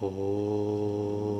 Oh.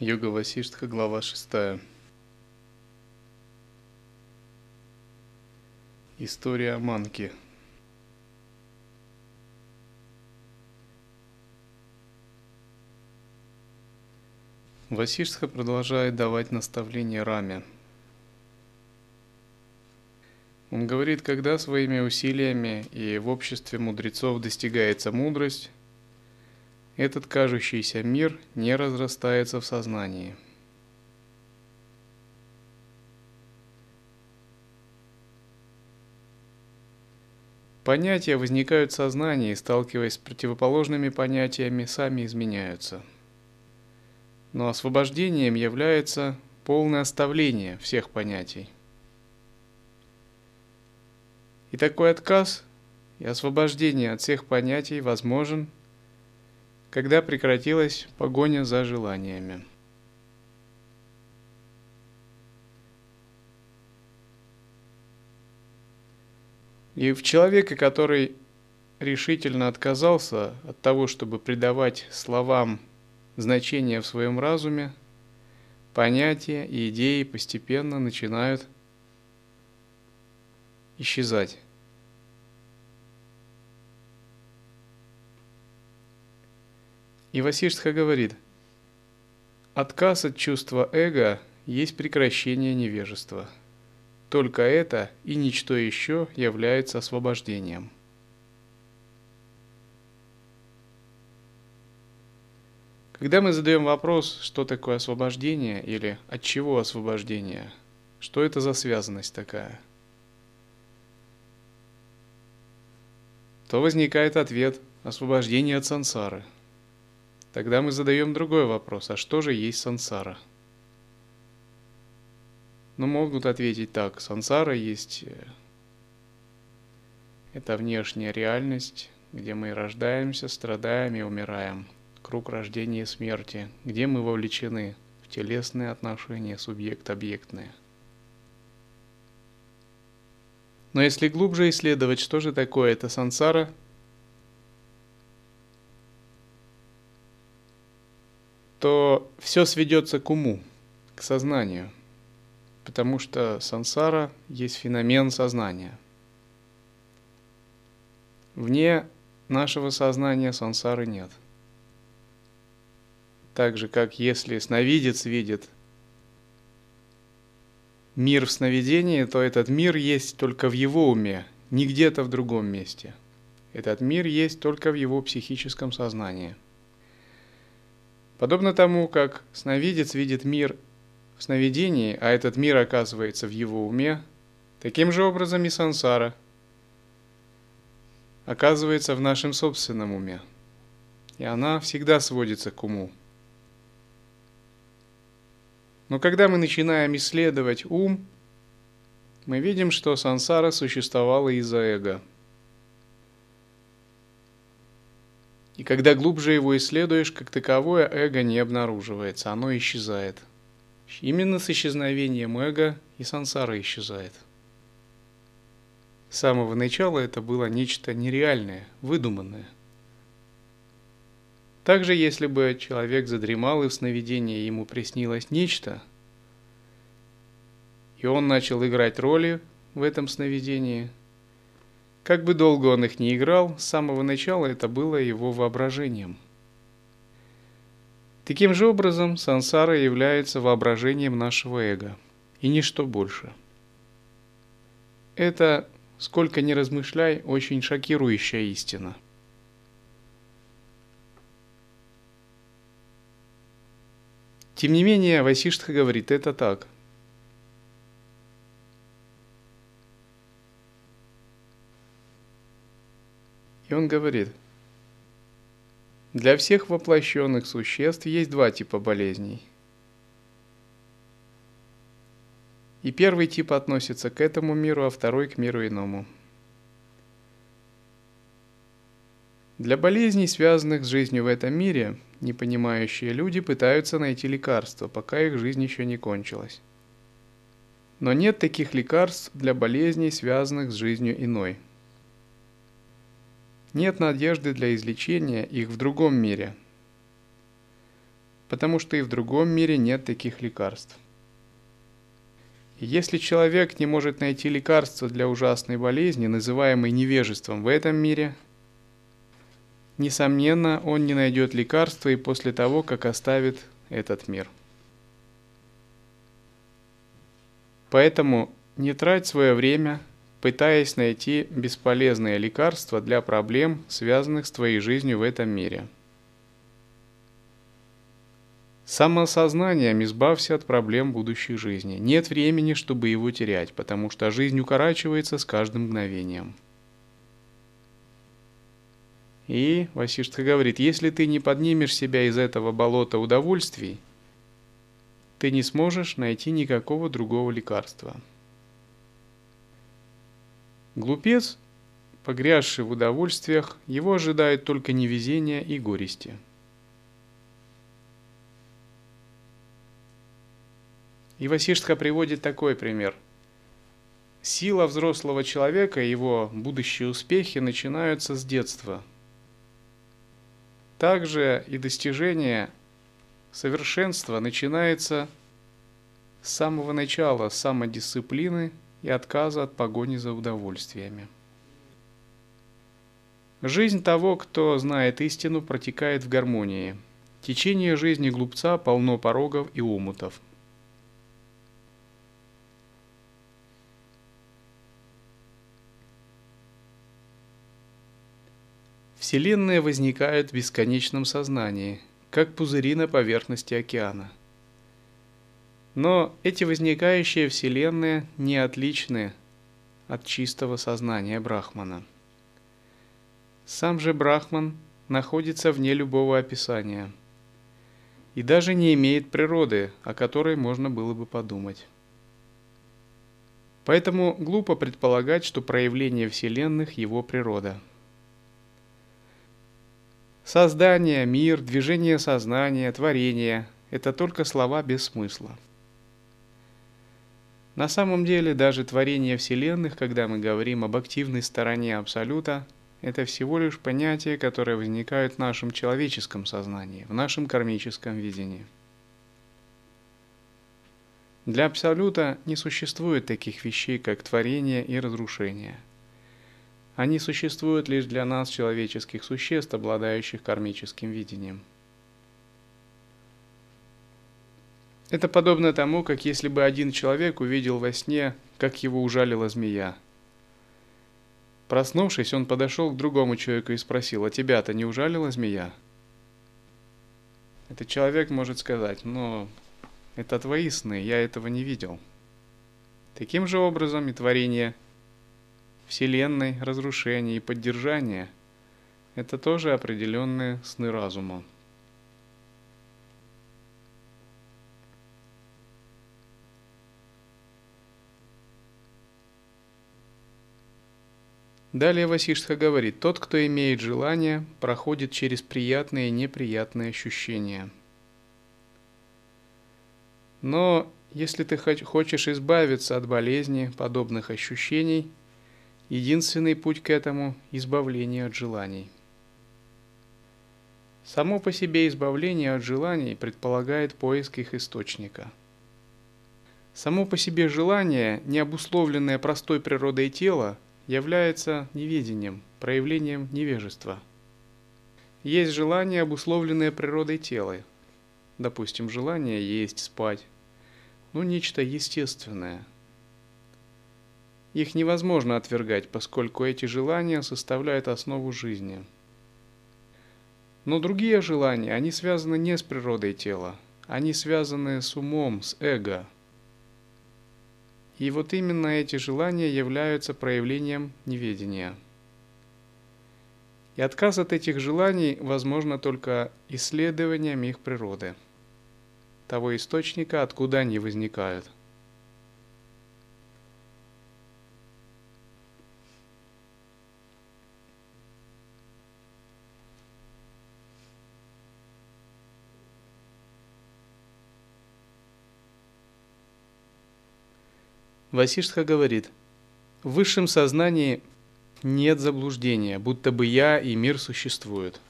Йога Васиштха, глава 6. История о манке. Васиштха продолжает давать наставления Раме. Он говорит, когда своими усилиями и в обществе мудрецов достигается мудрость, этот кажущийся мир не разрастается в сознании. Понятия возникают в сознании, сталкиваясь с противоположными понятиями, сами изменяются. Но освобождением является полное оставление всех понятий. И такой отказ и освобождение от всех понятий возможен – когда прекратилась погоня за желаниями. И в человеке, который решительно отказался от того, чтобы придавать словам значение в своем разуме, понятия и идеи постепенно начинают исчезать. И Васиштха говорит, отказ от чувства эго есть прекращение невежества. Только это и ничто еще является освобождением. Когда мы задаем вопрос, что такое освобождение или от чего освобождение, что это за связанность такая, то возникает ответ – освобождение от сансары – Тогда мы задаем другой вопрос, а что же есть сансара? Ну, могут ответить так, сансара есть э, это внешняя реальность, где мы рождаемся, страдаем и умираем. Круг рождения и смерти, где мы вовлечены в телесные отношения субъект-объектные. Но если глубже исследовать, что же такое это сансара – то все сведется к уму, к сознанию, потому что сансара есть феномен сознания. Вне нашего сознания сансары нет. Так же, как если сновидец видит мир в сновидении, то этот мир есть только в его уме, не где-то в другом месте. Этот мир есть только в его психическом сознании – Подобно тому, как сновидец видит мир в сновидении, а этот мир оказывается в его уме, таким же образом и сансара оказывается в нашем собственном уме. И она всегда сводится к уму. Но когда мы начинаем исследовать ум, мы видим, что сансара существовала из-за эго – И когда глубже его исследуешь, как таковое эго не обнаруживается, оно исчезает. Именно с исчезновением эго и сансара исчезает. С самого начала это было нечто нереальное, выдуманное. Также, если бы человек задремал и в сновидении ему приснилось нечто, и он начал играть роли в этом сновидении – как бы долго он их не играл, с самого начала это было его воображением. Таким же образом, сансара является воображением нашего эго, и ничто больше. Это, сколько ни размышляй, очень шокирующая истина. Тем не менее, Васиштха говорит, это так. И он говорит – для всех воплощенных существ есть два типа болезней. И первый тип относится к этому миру, а второй к миру иному. Для болезней, связанных с жизнью в этом мире, непонимающие люди пытаются найти лекарства, пока их жизнь еще не кончилась. Но нет таких лекарств для болезней, связанных с жизнью иной – нет надежды для излечения их в другом мире, потому что и в другом мире нет таких лекарств. И если человек не может найти лекарство для ужасной болезни, называемой невежеством в этом мире, несомненно, он не найдет лекарства и после того, как оставит этот мир. Поэтому не трать свое время пытаясь найти бесполезное лекарство для проблем, связанных с твоей жизнью в этом мире. Самосознанием избавься от проблем будущей жизни. Нет времени, чтобы его терять, потому что жизнь укорачивается с каждым мгновением. И Васиштха говорит, если ты не поднимешь себя из этого болота удовольствий, ты не сможешь найти никакого другого лекарства. Глупец, погрязший в удовольствиях, его ожидает только невезение и горести. И Васиштха приводит такой пример. Сила взрослого человека и его будущие успехи начинаются с детства. Также и достижение совершенства начинается с самого начала самодисциплины – и отказа от погони за удовольствиями. Жизнь того, кто знает истину, протекает в гармонии. Течение жизни глупца полно порогов и умутов. Вселенная возникает в бесконечном сознании, как пузыри на поверхности океана – но эти возникающие вселенные не отличны от чистого сознания Брахмана. Сам же Брахман находится вне любого описания и даже не имеет природы, о которой можно было бы подумать. Поэтому глупо предполагать, что проявление вселенных – его природа. Создание, мир, движение сознания, творение – это только слова без смысла – на самом деле, даже творение Вселенных, когда мы говорим об активной стороне Абсолюта, это всего лишь понятия, которые возникают в нашем человеческом сознании, в нашем кармическом видении. Для Абсолюта не существует таких вещей, как творение и разрушение. Они существуют лишь для нас, человеческих существ, обладающих кармическим видением – Это подобно тому, как если бы один человек увидел во сне, как его ужалила змея. Проснувшись, он подошел к другому человеку и спросил, а тебя-то не ужалила змея? Этот человек может сказать, но это твои сны, я этого не видел. Таким же образом и творение Вселенной, разрушение и поддержание – это тоже определенные сны разума. Далее Васиштха говорит, тот, кто имеет желание, проходит через приятные и неприятные ощущения. Но если ты хочешь избавиться от болезни подобных ощущений, единственный путь к этому – избавление от желаний. Само по себе избавление от желаний предполагает поиск их источника. Само по себе желание, не обусловленное простой природой тела – является неведением, проявлением невежества. Есть желание, обусловленное природой тела, допустим, желание есть, спать, ну нечто естественное. Их невозможно отвергать, поскольку эти желания составляют основу жизни. Но другие желания, они связаны не с природой тела, они связаны с умом, с эго. И вот именно эти желания являются проявлением неведения. И отказ от этих желаний возможно только исследованием их природы – того источника, откуда они возникают. Васиштха говорит, в высшем сознании нет заблуждения, будто бы я и мир существуют –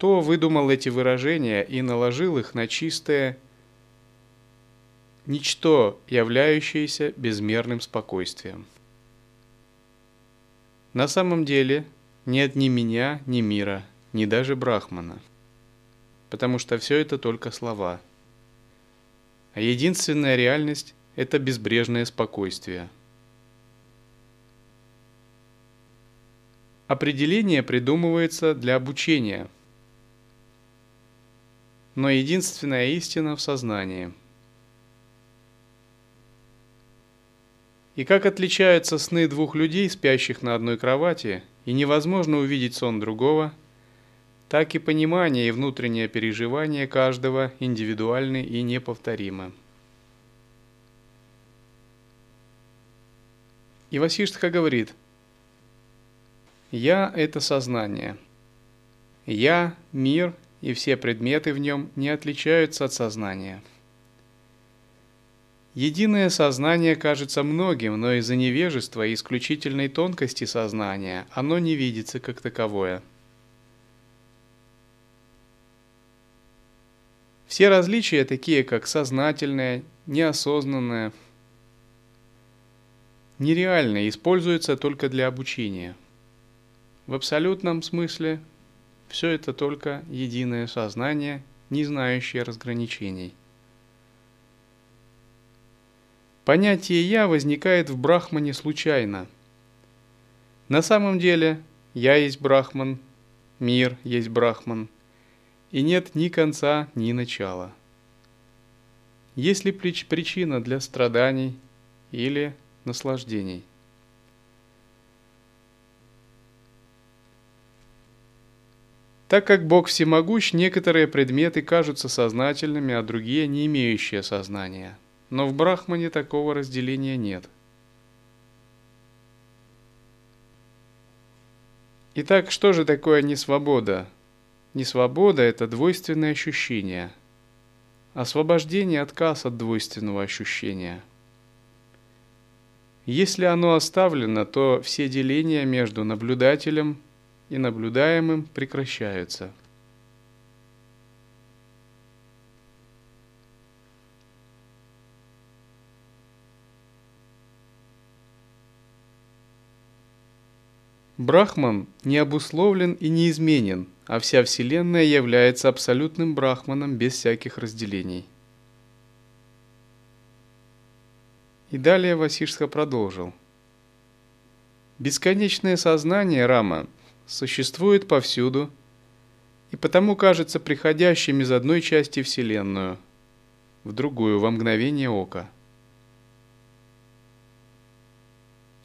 кто выдумал эти выражения и наложил их на чистое ничто, являющееся безмерным спокойствием. На самом деле нет ни меня, ни мира, ни даже Брахмана, потому что все это только слова. А единственная реальность – это безбрежное спокойствие. Определение придумывается для обучения – но единственная истина в сознании. И как отличаются сны двух людей, спящих на одной кровати, и невозможно увидеть сон другого, так и понимание и внутреннее переживание каждого индивидуальны и неповторимы. И Васиштха говорит, «Я – это сознание. Я – мир и все предметы в нем не отличаются от сознания. Единое сознание кажется многим, но из-за невежества и исключительной тонкости сознания оно не видится как таковое. Все различия, такие как сознательное, неосознанное, нереальные, используются только для обучения. В абсолютном смысле все это только единое сознание, не знающее разграничений. Понятие «я» возникает в Брахмане случайно. На самом деле «я» есть Брахман, мир есть Брахман, и нет ни конца, ни начала. Есть ли причина для страданий или наслаждений? Так как Бог всемогущ, некоторые предметы кажутся сознательными, а другие не имеющие сознания. Но в Брахмане такого разделения нет. Итак, что же такое несвобода? Несвобода – это двойственное ощущение. Освобождение – отказ от двойственного ощущения. Если оно оставлено, то все деления между наблюдателем – и наблюдаемым прекращаются. Брахман не обусловлен и неизменен, а вся Вселенная является абсолютным брахманом без всяких разделений. И далее Васишска продолжил. Бесконечное сознание Рама существует повсюду и потому кажется приходящим из одной части Вселенную в другую во мгновение ока.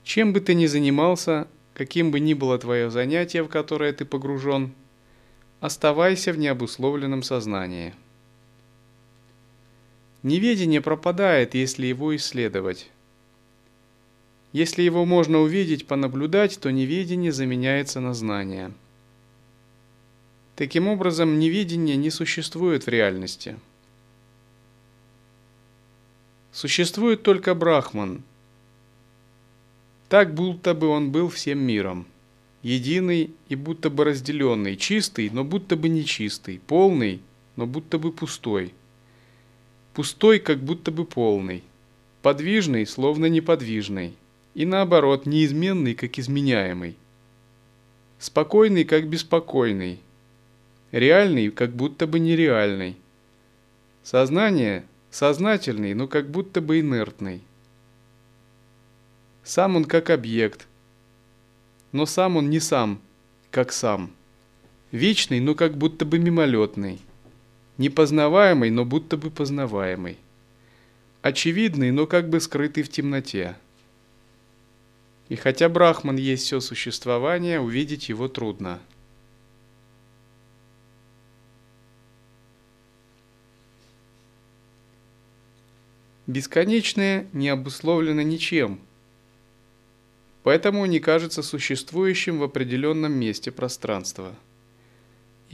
Чем бы ты ни занимался, каким бы ни было твое занятие, в которое ты погружен, оставайся в необусловленном сознании. Неведение пропадает, если его исследовать. Если его можно увидеть, понаблюдать, то неведение заменяется на знание. Таким образом, неведение не существует в реальности. Существует только Брахман. Так, будто бы он был всем миром. Единый и будто бы разделенный, чистый, но будто бы нечистый, полный, но будто бы пустой. Пустой, как будто бы полный. Подвижный, словно неподвижный и наоборот, неизменный, как изменяемый. Спокойный, как беспокойный. Реальный, как будто бы нереальный. Сознание сознательный, но как будто бы инертный. Сам он как объект, но сам он не сам, как сам. Вечный, но как будто бы мимолетный. Непознаваемый, но будто бы познаваемый. Очевидный, но как бы скрытый в темноте. И хотя Брахман есть все существование, увидеть его трудно. Бесконечное не обусловлено ничем, поэтому не кажется существующим в определенном месте пространства.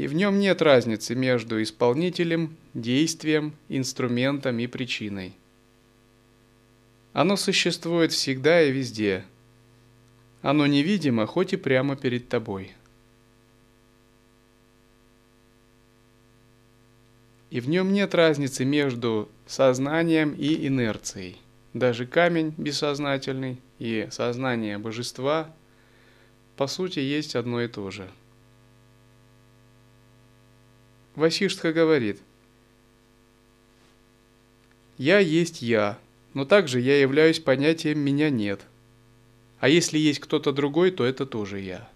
И в нем нет разницы между исполнителем, действием, инструментом и причиной. Оно существует всегда и везде. Оно невидимо, хоть и прямо перед тобой. И в нем нет разницы между сознанием и инерцией. Даже камень бессознательный и сознание божества по сути есть одно и то же. Васиштха говорит, «Я есть я, но также я являюсь понятием «меня нет». А если есть кто-то другой, то это тоже я».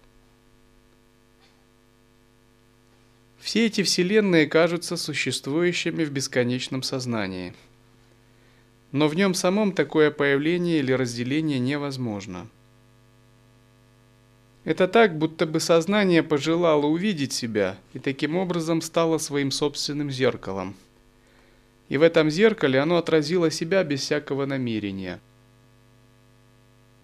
Все эти вселенные кажутся существующими в бесконечном сознании. Но в нем самом такое появление или разделение невозможно. Это так, будто бы сознание пожелало увидеть себя и таким образом стало своим собственным зеркалом. И в этом зеркале оно отразило себя без всякого намерения.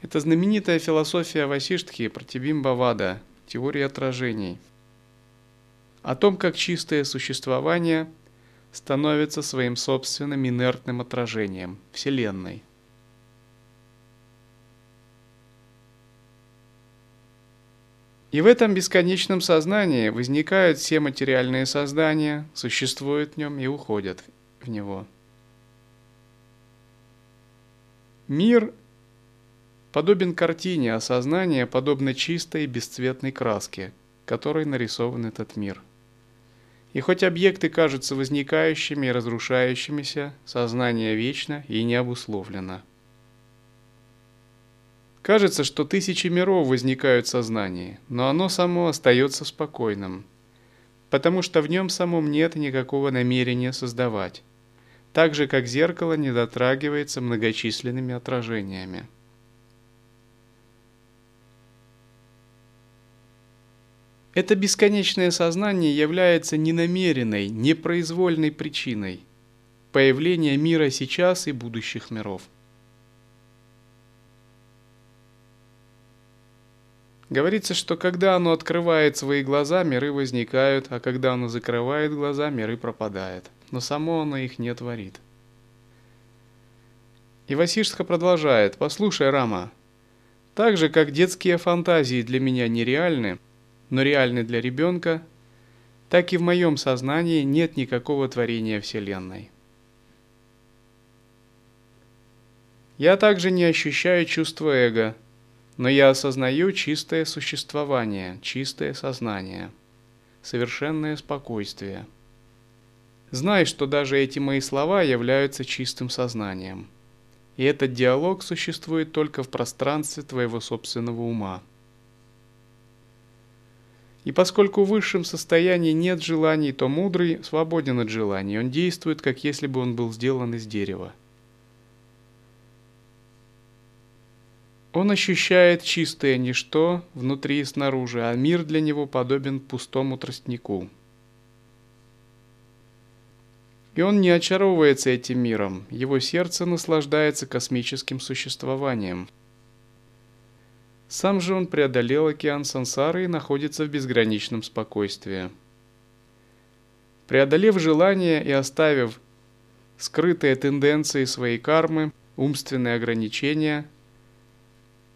Это знаменитая философия Васиштхи Пратибимбавада, теория отражений – о том, как чистое существование становится своим собственным инертным отражением Вселенной. И в этом бесконечном сознании возникают все материальные создания, существуют в нем и уходят в него. Мир подобен картине, а сознание подобно чистой бесцветной краске, которой нарисован этот мир – и хоть объекты кажутся возникающими и разрушающимися, сознание вечно и не обусловлено. Кажется, что тысячи миров возникают в сознании, но оно само остается спокойным, потому что в нем самом нет никакого намерения создавать, так же как зеркало не дотрагивается многочисленными отражениями. Это бесконечное сознание является ненамеренной, непроизвольной причиной появления мира сейчас и будущих миров. Говорится, что когда оно открывает свои глаза, миры возникают, а когда оно закрывает глаза, миры пропадают. Но само оно их не творит. И Васишска продолжает. «Послушай, Рама, так же, как детские фантазии для меня нереальны, но реальны для ребенка, так и в моем сознании нет никакого творения Вселенной. Я также не ощущаю чувство эго, но я осознаю чистое существование, чистое сознание, совершенное спокойствие. Знай, что даже эти мои слова являются чистым сознанием. И этот диалог существует только в пространстве твоего собственного ума. И поскольку в высшем состоянии нет желаний, то мудрый свободен от желаний. Он действует, как если бы он был сделан из дерева. Он ощущает чистое ничто внутри и снаружи, а мир для него подобен пустому тростнику. И он не очаровывается этим миром, его сердце наслаждается космическим существованием – сам же он преодолел океан сансары и находится в безграничном спокойствии. Преодолев желание и оставив скрытые тенденции своей кармы, умственные ограничения,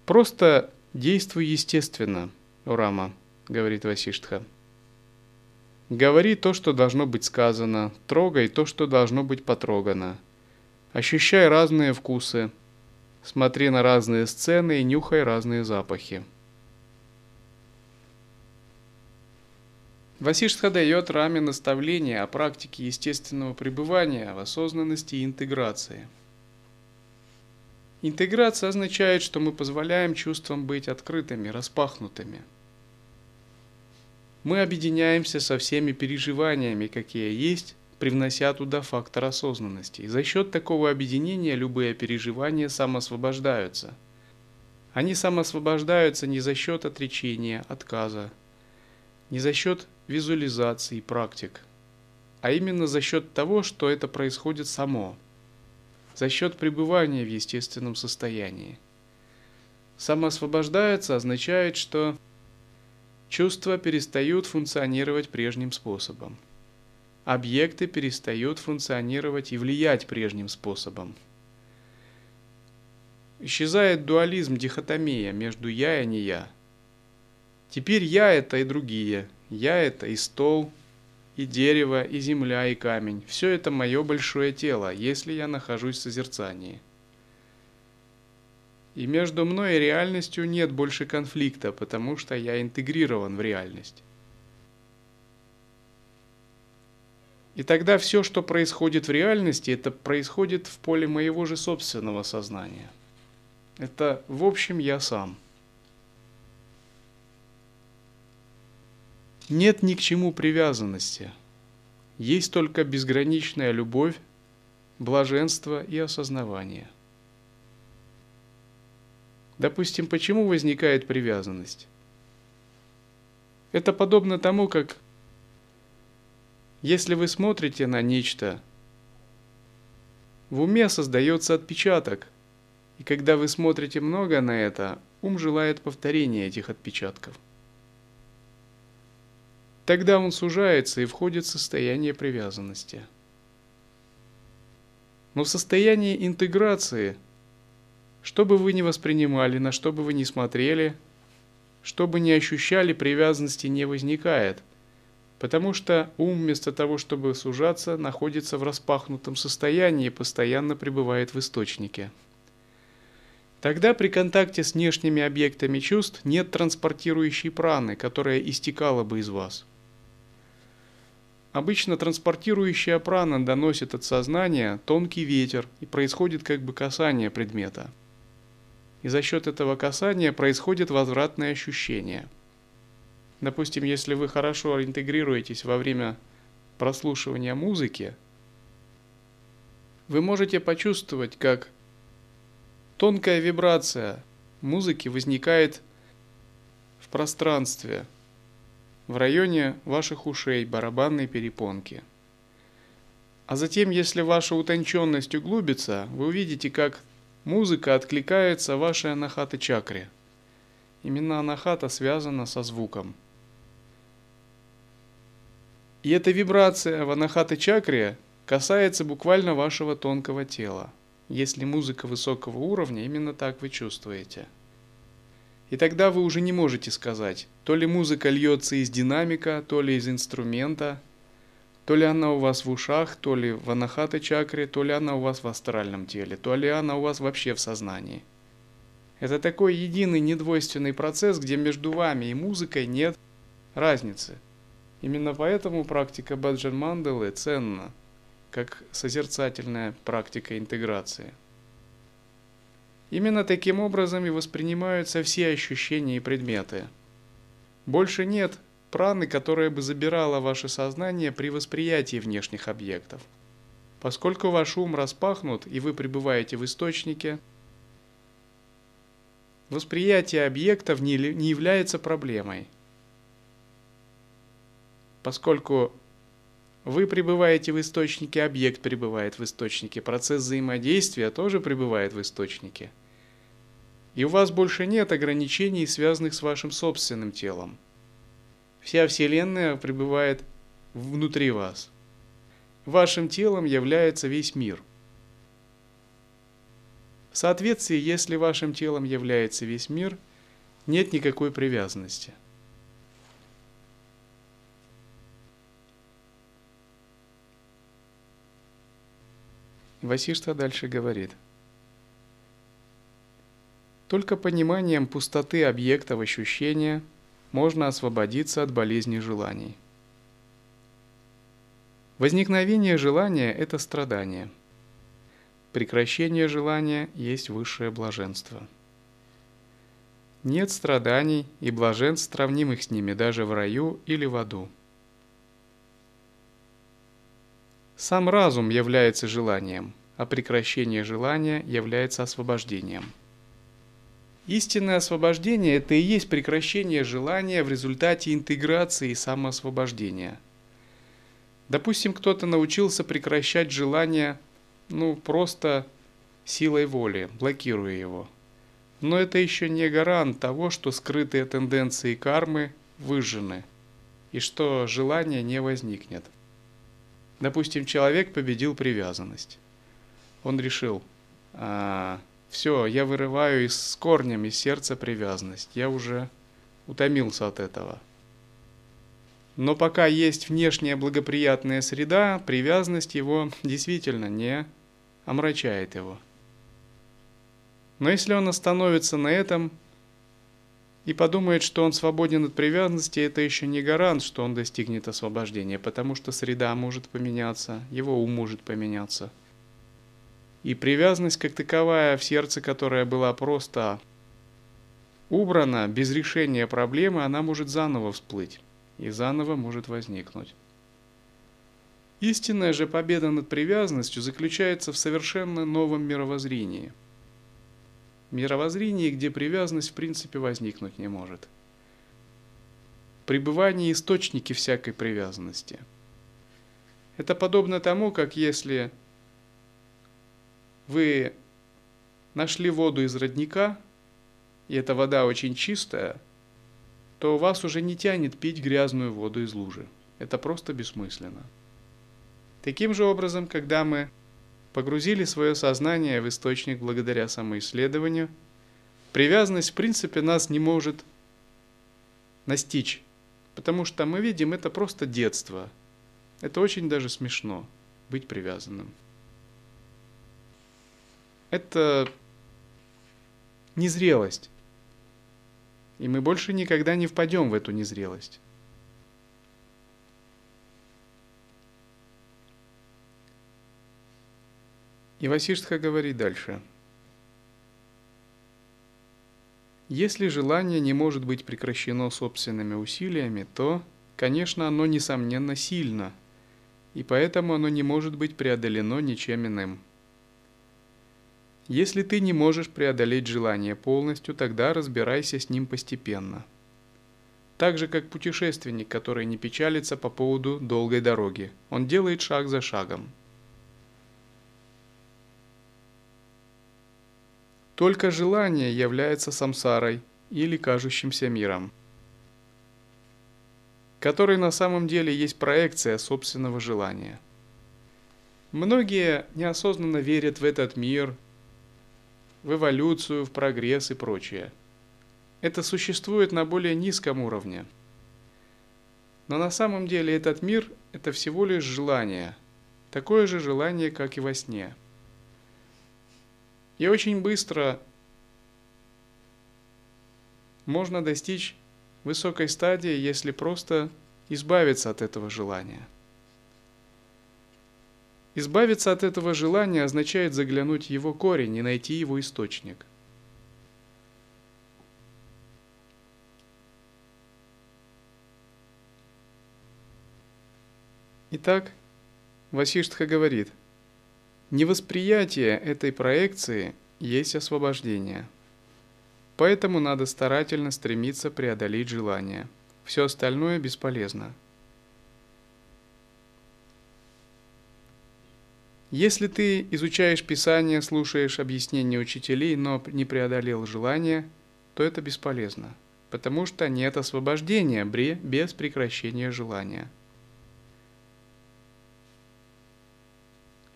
просто действуй естественно, Урама, говорит Васиштха. Говори то, что должно быть сказано, трогай то, что должно быть потрогано. Ощущай разные вкусы, Смотри на разные сцены и нюхай разные запахи. Васиштха дает Раме наставление о практике естественного пребывания в осознанности и интеграции. Интеграция означает, что мы позволяем чувствам быть открытыми, распахнутыми. Мы объединяемся со всеми переживаниями, какие есть, привнося туда фактор осознанности. И за счет такого объединения любые переживания самосвобождаются. Они самосвобождаются не за счет отречения, отказа, не за счет визуализации практик, а именно за счет того, что это происходит само, за счет пребывания в естественном состоянии. Самоосвобождается означает, что чувства перестают функционировать прежним способом – объекты перестают функционировать и влиять прежним способом. Исчезает дуализм, дихотомия между «я» и «не я». Теперь «я» — это и другие. «Я» — это и стол, и дерево, и земля, и камень. Все это мое большое тело, если я нахожусь в созерцании. И между мной и реальностью нет больше конфликта, потому что я интегрирован в реальность. И тогда все, что происходит в реальности, это происходит в поле моего же собственного сознания. Это в общем я сам. Нет ни к чему привязанности. Есть только безграничная любовь, блаженство и осознавание. Допустим, почему возникает привязанность? Это подобно тому, как если вы смотрите на нечто, в уме создается отпечаток, и когда вы смотрите много на это, ум желает повторения этих отпечатков. Тогда он сужается и входит в состояние привязанности. Но в состоянии интеграции, что бы вы ни воспринимали, на что бы вы ни смотрели, что бы ни ощущали, привязанности не возникает – Потому что ум вместо того, чтобы сужаться, находится в распахнутом состоянии и постоянно пребывает в источнике. Тогда при контакте с внешними объектами чувств нет транспортирующей праны, которая истекала бы из вас. Обычно транспортирующая прана доносит от сознания тонкий ветер и происходит как бы касание предмета. И за счет этого касания происходит возвратное ощущение – Допустим, если вы хорошо интегрируетесь во время прослушивания музыки, вы можете почувствовать, как тонкая вибрация музыки возникает в пространстве, в районе ваших ушей, барабанной перепонки. А затем, если ваша утонченность углубится, вы увидите, как музыка откликается вашей анахата чакре. Именно анахата связана со звуком – и эта вибрация в анахаты чакре касается буквально вашего тонкого тела. Если музыка высокого уровня, именно так вы чувствуете. И тогда вы уже не можете сказать, то ли музыка льется из динамика, то ли из инструмента, то ли она у вас в ушах, то ли в анахата чакре, то ли она у вас в астральном теле, то ли она у вас вообще в сознании. Это такой единый недвойственный процесс, где между вами и музыкой нет разницы – Именно поэтому практика Баджан Мандалы ценна, как созерцательная практика интеграции. Именно таким образом и воспринимаются все ощущения и предметы. Больше нет праны, которая бы забирала ваше сознание при восприятии внешних объектов. Поскольку ваш ум распахнут и вы пребываете в источнике, восприятие объектов не является проблемой – поскольку вы пребываете в источнике, объект пребывает в источнике, процесс взаимодействия тоже пребывает в источнике. И у вас больше нет ограничений, связанных с вашим собственным телом. Вся Вселенная пребывает внутри вас. Вашим телом является весь мир. В соответствии, если вашим телом является весь мир, нет никакой привязанности – Васишта дальше говорит. Только пониманием пустоты объектов ощущения можно освободиться от болезни желаний. Возникновение желания – это страдание. Прекращение желания есть высшее блаженство. Нет страданий и блаженств, сравнимых с ними даже в раю или в аду. Сам разум является желанием, а прекращение желания является освобождением. Истинное освобождение – это и есть прекращение желания в результате интеграции и самоосвобождения – Допустим, кто-то научился прекращать желание, ну, просто силой воли, блокируя его. Но это еще не гарант того, что скрытые тенденции кармы выжжены, и что желание не возникнет. Допустим, человек победил привязанность. Он решил, а, все, я вырываю из, с корнем из сердца привязанность, я уже утомился от этого – но пока есть внешняя благоприятная среда, привязанность его действительно не омрачает его. Но если он остановится на этом и подумает, что он свободен от привязанности, это еще не гарант, что он достигнет освобождения, потому что среда может поменяться, его ум может поменяться. И привязанность как таковая в сердце, которая была просто убрана без решения проблемы, она может заново всплыть и заново может возникнуть. Истинная же победа над привязанностью заключается в совершенно новом мировоззрении. Мировоззрении, где привязанность в принципе возникнуть не может. Пребывание источники всякой привязанности. Это подобно тому, как если вы нашли воду из родника, и эта вода очень чистая – то вас уже не тянет пить грязную воду из лужи. Это просто бессмысленно. Таким же образом, когда мы погрузили свое сознание в источник благодаря самоисследованию, привязанность в принципе нас не может настичь, потому что мы видим это просто детство. Это очень даже смешно быть привязанным. Это незрелость. И мы больше никогда не впадем в эту незрелость. И Васиштха говорит дальше. Если желание не может быть прекращено собственными усилиями, то, конечно, оно несомненно сильно, и поэтому оно не может быть преодолено ничем иным – если ты не можешь преодолеть желание полностью, тогда разбирайся с ним постепенно. Так же, как путешественник, который не печалится по поводу долгой дороги. Он делает шаг за шагом. Только желание является самсарой или кажущимся миром, который на самом деле есть проекция собственного желания. Многие неосознанно верят в этот мир – в эволюцию, в прогресс и прочее. Это существует на более низком уровне. Но на самом деле этот мир – это всего лишь желание, такое же желание, как и во сне. И очень быстро можно достичь высокой стадии, если просто избавиться от этого желания – Избавиться от этого желания означает заглянуть в его корень и найти его источник. Итак, Васиштха говорит, невосприятие этой проекции есть освобождение. Поэтому надо старательно стремиться преодолеть желание. Все остальное бесполезно. Если ты изучаешь Писание, слушаешь объяснения учителей, но не преодолел желание, то это бесполезно, потому что нет освобождения без прекращения желания.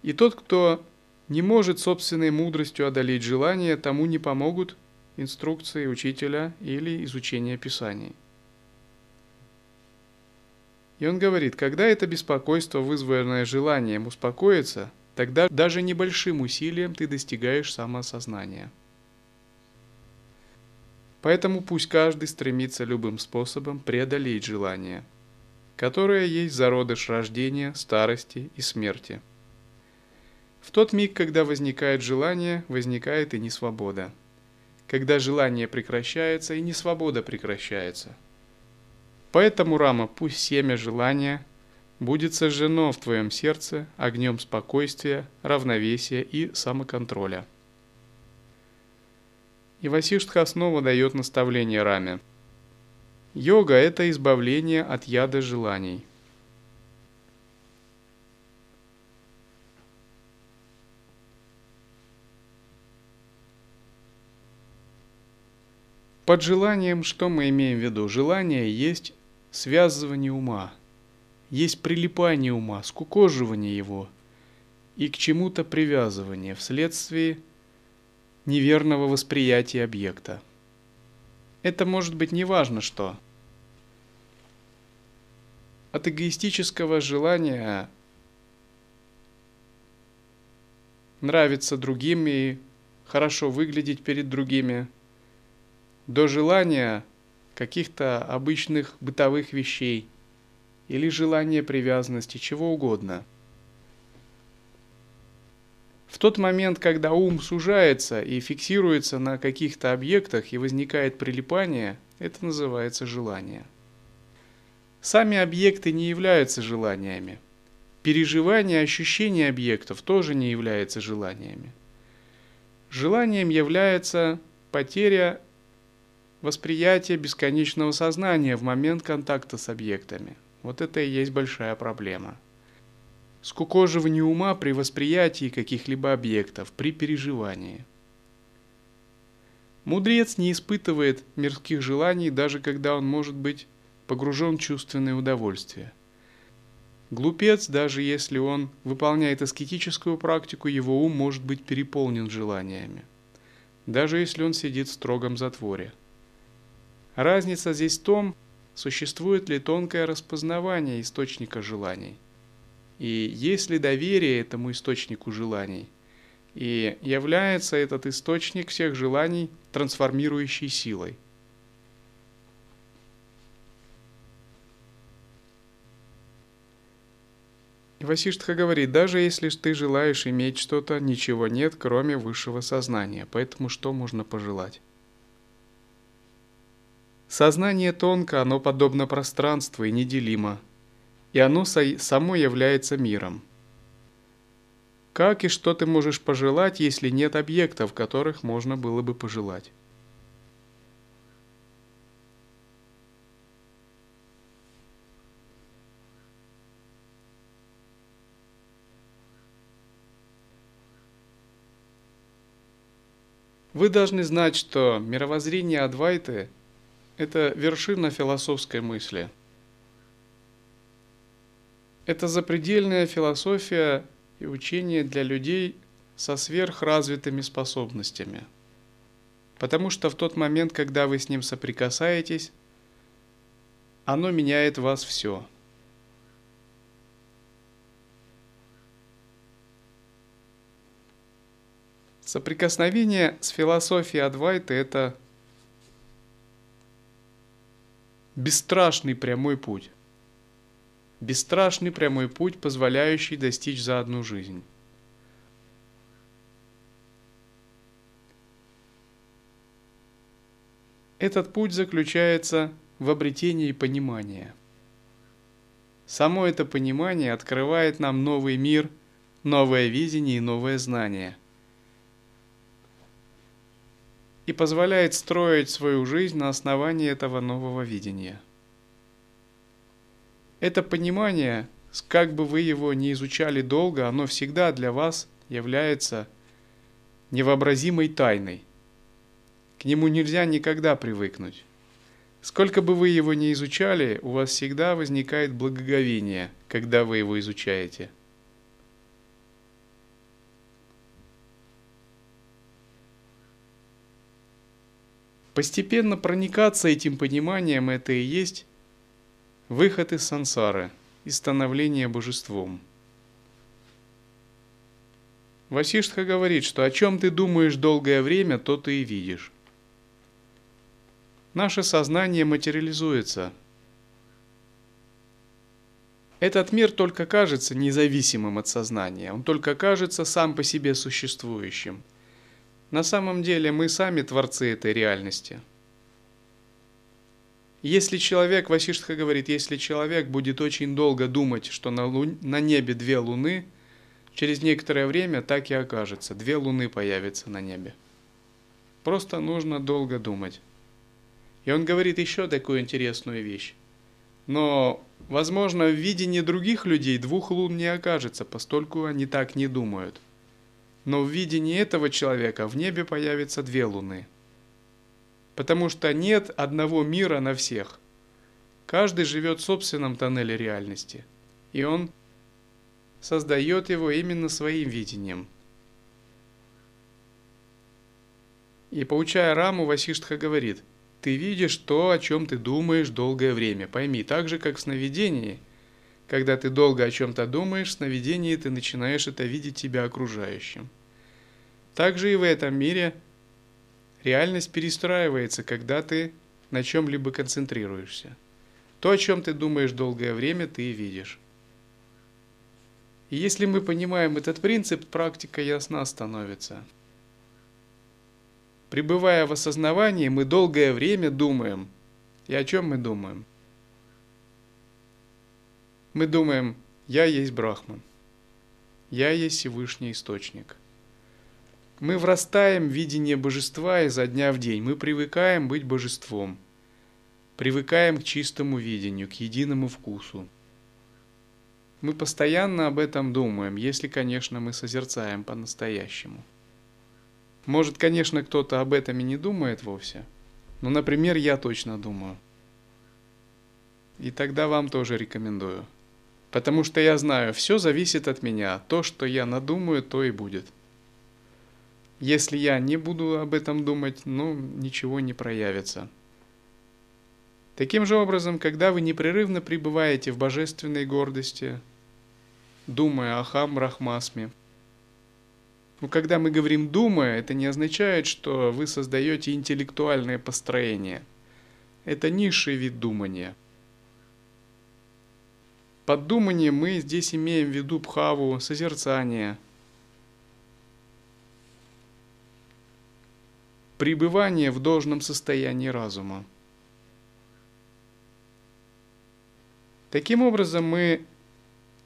И тот, кто не может собственной мудростью одолеть желание, тому не помогут инструкции учителя или изучение Писаний. И он говорит, когда это беспокойство, вызванное желанием, успокоится – тогда даже небольшим усилием ты достигаешь самоосознания. Поэтому пусть каждый стремится любым способом преодолеть желание. которая есть зародыш рождения, старости и смерти. В тот миг, когда возникает желание, возникает и несвобода. Когда желание прекращается, и несвобода прекращается. Поэтому, Рама, пусть семя желания будет сожжено в твоем сердце огнем спокойствия, равновесия и самоконтроля. И Васиштха снова дает наставление Раме. Йога – это избавление от яда желаний. Под желанием что мы имеем в виду? Желание есть связывание ума, есть прилипание ума, скукоживание его и к чему-то привязывание вследствие неверного восприятия объекта. Это может быть неважно что. От эгоистического желания нравиться другим и хорошо выглядеть перед другими, до желания каких-то обычных бытовых вещей или желания привязанности, чего угодно – в тот момент, когда ум сужается и фиксируется на каких-то объектах и возникает прилипание, это называется желание. Сами объекты не являются желаниями. Переживание, ощущение объектов тоже не является желаниями. Желанием является потеря восприятия бесконечного сознания в момент контакта с объектами. Вот это и есть большая проблема – скукоживание ума при восприятии каких-либо объектов, при переживании. Мудрец не испытывает мирских желаний, даже когда он может быть погружен в чувственное удовольствие. Глупец, даже если он выполняет аскетическую практику, его ум может быть переполнен желаниями, даже если он сидит в строгом затворе. Разница здесь в том, существует ли тонкое распознавание источника желаний – и есть ли доверие этому источнику желаний? И является этот источник всех желаний трансформирующей силой. Васиштха говорит, даже если ты желаешь иметь что-то, ничего нет, кроме высшего сознания. Поэтому что можно пожелать? Сознание тонко, оно подобно пространству и неделимо – и оно само является миром. Как и что ты можешь пожелать, если нет объектов, которых можно было бы пожелать? Вы должны знать, что мировоззрение Адвайты – это вершина философской мысли – это запредельная философия и учение для людей со сверхразвитыми способностями. Потому что в тот момент, когда вы с ним соприкасаетесь, оно меняет вас все. Соприкосновение с философией Адвайты – это бесстрашный прямой путь бесстрашный прямой путь, позволяющий достичь за одну жизнь. Этот путь заключается в обретении понимания. Само это понимание открывает нам новый мир, новое видение и новое знание. И позволяет строить свою жизнь на основании этого нового видения – это понимание, как бы вы его ни изучали долго, оно всегда для вас является невообразимой тайной. К нему нельзя никогда привыкнуть. Сколько бы вы его ни изучали, у вас всегда возникает благоговение, когда вы его изучаете. Постепенно проникаться этим пониманием – это и есть Выход из сансары и становление божеством. Васиштха говорит, что о чем ты думаешь долгое время, то ты и видишь. Наше сознание материализуется. Этот мир только кажется независимым от сознания, он только кажется сам по себе существующим. На самом деле мы сами творцы этой реальности. Если человек, Васиштха говорит, если человек будет очень долго думать, что на, лун... на небе две луны, через некоторое время так и окажется, две луны появятся на небе. Просто нужно долго думать. И он говорит еще такую интересную вещь. Но, возможно, в видении других людей двух лун не окажется, постольку они так не думают. Но в видении этого человека в небе появятся две луны. Потому что нет одного мира на всех. Каждый живет в собственном тоннеле реальности. И он создает его именно своим видением. И получая Раму, Васиштха говорит – ты видишь то, о чем ты думаешь долгое время. Пойми, так же, как в сновидении. Когда ты долго о чем-то думаешь, в сновидении ты начинаешь это видеть тебя окружающим. Также и в этом мире реальность перестраивается, когда ты на чем-либо концентрируешься. То, о чем ты думаешь долгое время, ты и видишь. И если мы понимаем этот принцип, практика ясна становится – Пребывая в осознавании, мы долгое время думаем. И о чем мы думаем? Мы думаем, я есть Брахман. Я есть Всевышний Источник. Мы врастаем в видение божества изо дня в день. Мы привыкаем быть божеством. Привыкаем к чистому видению, к единому вкусу. Мы постоянно об этом думаем, если, конечно, мы созерцаем по-настоящему. Может, конечно, кто-то об этом и не думает вовсе. Но, например, я точно думаю. И тогда вам тоже рекомендую. Потому что я знаю, все зависит от меня. То, что я надумаю, то и будет. Если я не буду об этом думать, ну, ничего не проявится. Таким же образом, когда вы непрерывно пребываете в божественной гордости, думая о Хам Рахмасме, но когда мы говорим «думая», это не означает, что вы создаете интеллектуальное построение. Это низший вид думания. Под думанием мы здесь имеем в виду бхаву, созерцание, пребывание в должном состоянии разума. Таким образом, мы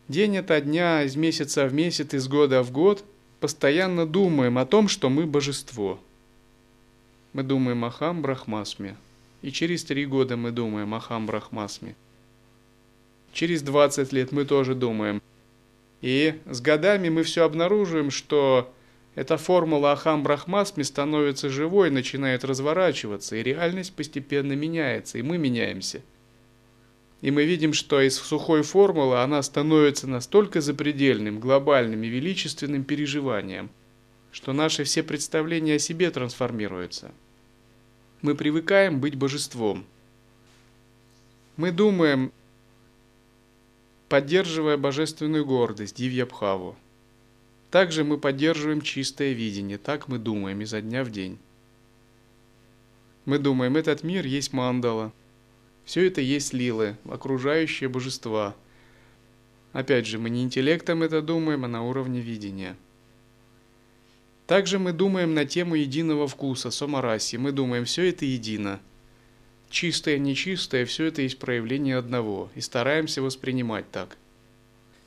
день ото дня, из месяца в месяц, из года в год – постоянно думаем о том, что мы божество. Мы думаем о Хам Брахмасме. И через три года мы думаем о Хам Брахмасме. Через 20 лет мы тоже думаем. И с годами мы все обнаруживаем, что эта формула Ахам Брахмасме становится живой, начинает разворачиваться, и реальность постепенно меняется, и мы меняемся – и мы видим, что из сухой формулы она становится настолько запредельным, глобальным и величественным переживанием, что наши все представления о себе трансформируются. Мы привыкаем быть божеством. Мы думаем, поддерживая божественную гордость, Дивьябхаву. Также мы поддерживаем чистое видение, так мы думаем изо дня в день. Мы думаем, этот мир есть мандала – все это есть лилы, окружающие божества. Опять же, мы не интеллектом это думаем, а на уровне видения. Также мы думаем на тему единого вкуса, сомараси. Мы думаем, все это едино. Чистое, нечистое, все это есть проявление одного. И стараемся воспринимать так.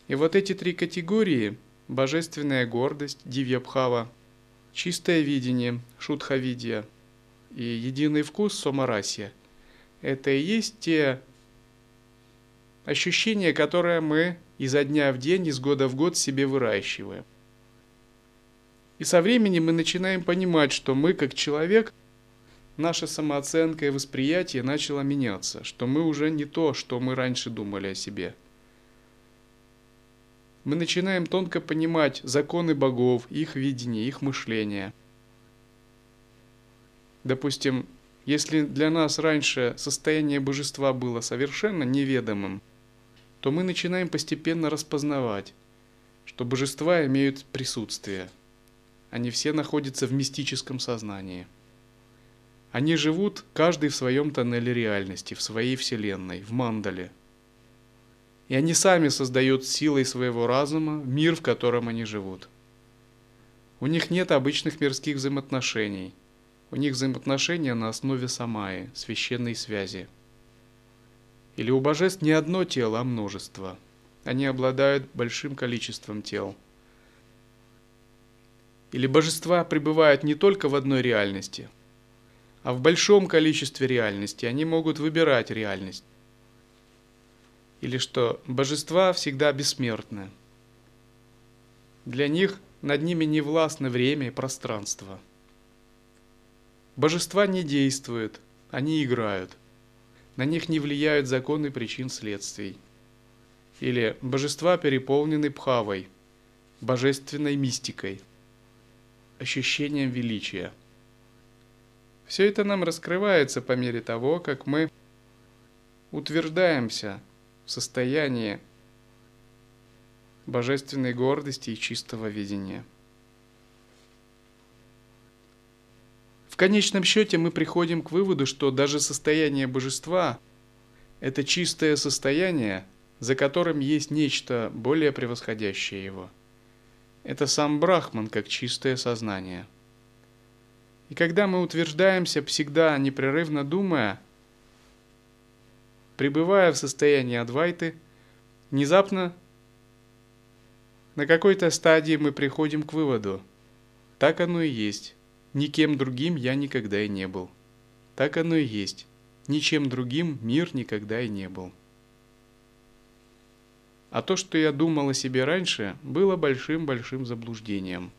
И вот эти три категории – божественная гордость, дивьябхава, чистое видение, шутхавидия и единый вкус, сомарасия – это и есть те ощущения, которые мы изо дня в день, из года в год себе выращиваем. И со временем мы начинаем понимать, что мы, как человек, наша самооценка и восприятие начало меняться, что мы уже не то, что мы раньше думали о себе. Мы начинаем тонко понимать законы богов, их видение, их мышление. Допустим, если для нас раньше состояние божества было совершенно неведомым, то мы начинаем постепенно распознавать, что божества имеют присутствие. Они все находятся в мистическом сознании. Они живут каждый в своем тоннеле реальности, в своей вселенной, в мандале. И они сами создают силой своего разума мир, в котором они живут. У них нет обычных мирских взаимоотношений. У них взаимоотношения на основе самаи, священной связи. Или у божеств не одно тело, а множество. Они обладают большим количеством тел. Или божества пребывают не только в одной реальности, а в большом количестве реальностей. Они могут выбирать реальность или что божества всегда бессмертны. Для них над ними не властны время и пространство. Божества не действуют, они играют. На них не влияют законы причин следствий. Или божества переполнены пхавой, божественной мистикой, ощущением величия. Все это нам раскрывается по мере того, как мы утверждаемся в состоянии божественной гордости и чистого видения. В конечном счете мы приходим к выводу, что даже состояние божества – это чистое состояние, за которым есть нечто более превосходящее его. Это сам Брахман как чистое сознание. И когда мы утверждаемся, всегда непрерывно думая – пребывая в состоянии адвайты, внезапно на какой-то стадии мы приходим к выводу. Так оно и есть. Никем другим я никогда и не был. Так оно и есть. Ничем другим мир никогда и не был. А то, что я думал о себе раньше, было большим-большим заблуждением –